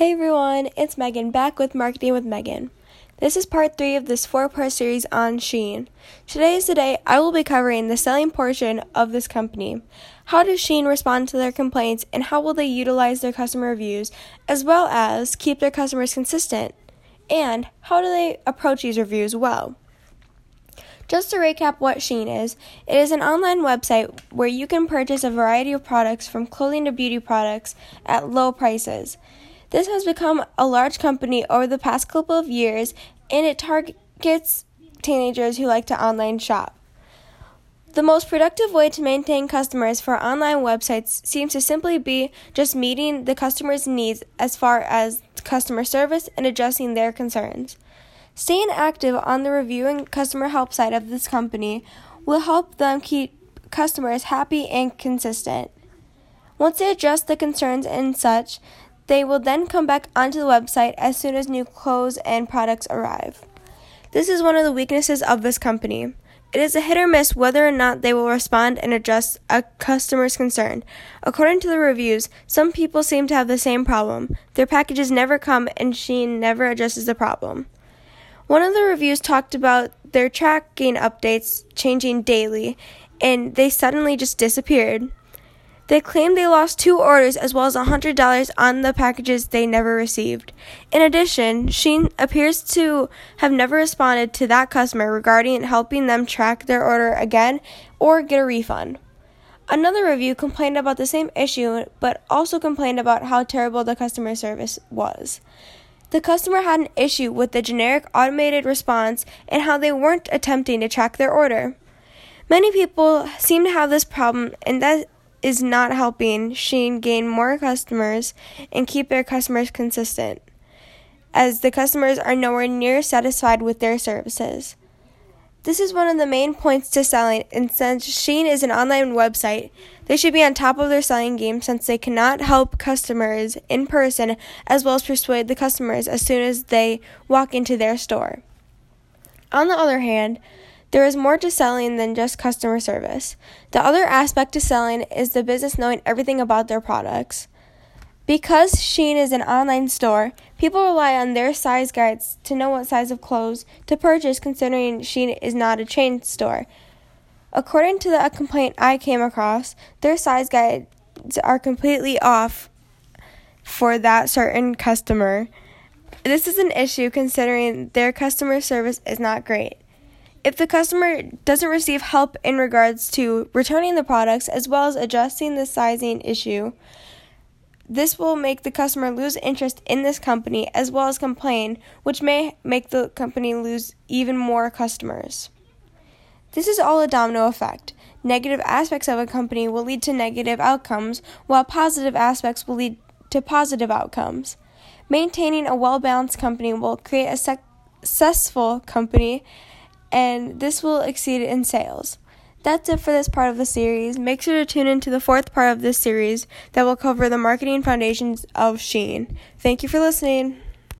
Hey everyone, it's Megan back with Marketing with Megan. This is part three of this four part series on Shein. Today is the day I will be covering the selling portion of this company. How does Shein respond to their complaints and how will they utilize their customer reviews as well as keep their customers consistent? And how do they approach these reviews well? Just to recap what Shein is, it is an online website where you can purchase a variety of products from clothing to beauty products at low prices. This has become a large company over the past couple of years and it targets teenagers who like to online shop. The most productive way to maintain customers for online websites seems to simply be just meeting the customer's needs as far as customer service and addressing their concerns. Staying active on the review and customer help side of this company will help them keep customers happy and consistent. Once they address the concerns and such, they will then come back onto the website as soon as new clothes and products arrive. This is one of the weaknesses of this company. It is a hit or miss whether or not they will respond and address a customer's concern. According to the reviews, some people seem to have the same problem. Their packages never come and Shein never addresses the problem. One of the reviews talked about their tracking updates changing daily and they suddenly just disappeared. They claimed they lost two orders as well as $100 on the packages they never received. In addition, Shein appears to have never responded to that customer regarding helping them track their order again or get a refund. Another review complained about the same issue but also complained about how terrible the customer service was. The customer had an issue with the generic automated response and how they weren't attempting to track their order. Many people seem to have this problem, and that is not helping Shein gain more customers and keep their customers consistent, as the customers are nowhere near satisfied with their services. This is one of the main points to selling, and since Shein is an online website, they should be on top of their selling game since they cannot help customers in person as well as persuade the customers as soon as they walk into their store. On the other hand, there is more to selling than just customer service. The other aspect to selling is the business knowing everything about their products. Because Shein is an online store, people rely on their size guides to know what size of clothes to purchase, considering Shein is not a chain store. According to the complaint I came across, their size guides are completely off for that certain customer. This is an issue considering their customer service is not great. If the customer doesn't receive help in regards to returning the products as well as adjusting the sizing issue, this will make the customer lose interest in this company as well as complain, which may make the company lose even more customers. This is all a domino effect. Negative aspects of a company will lead to negative outcomes, while positive aspects will lead to positive outcomes. Maintaining a well balanced company will create a successful company and this will exceed in sales. That's it for this part of the series. Make sure to tune into the fourth part of this series that will cover the marketing foundations of Shein. Thank you for listening.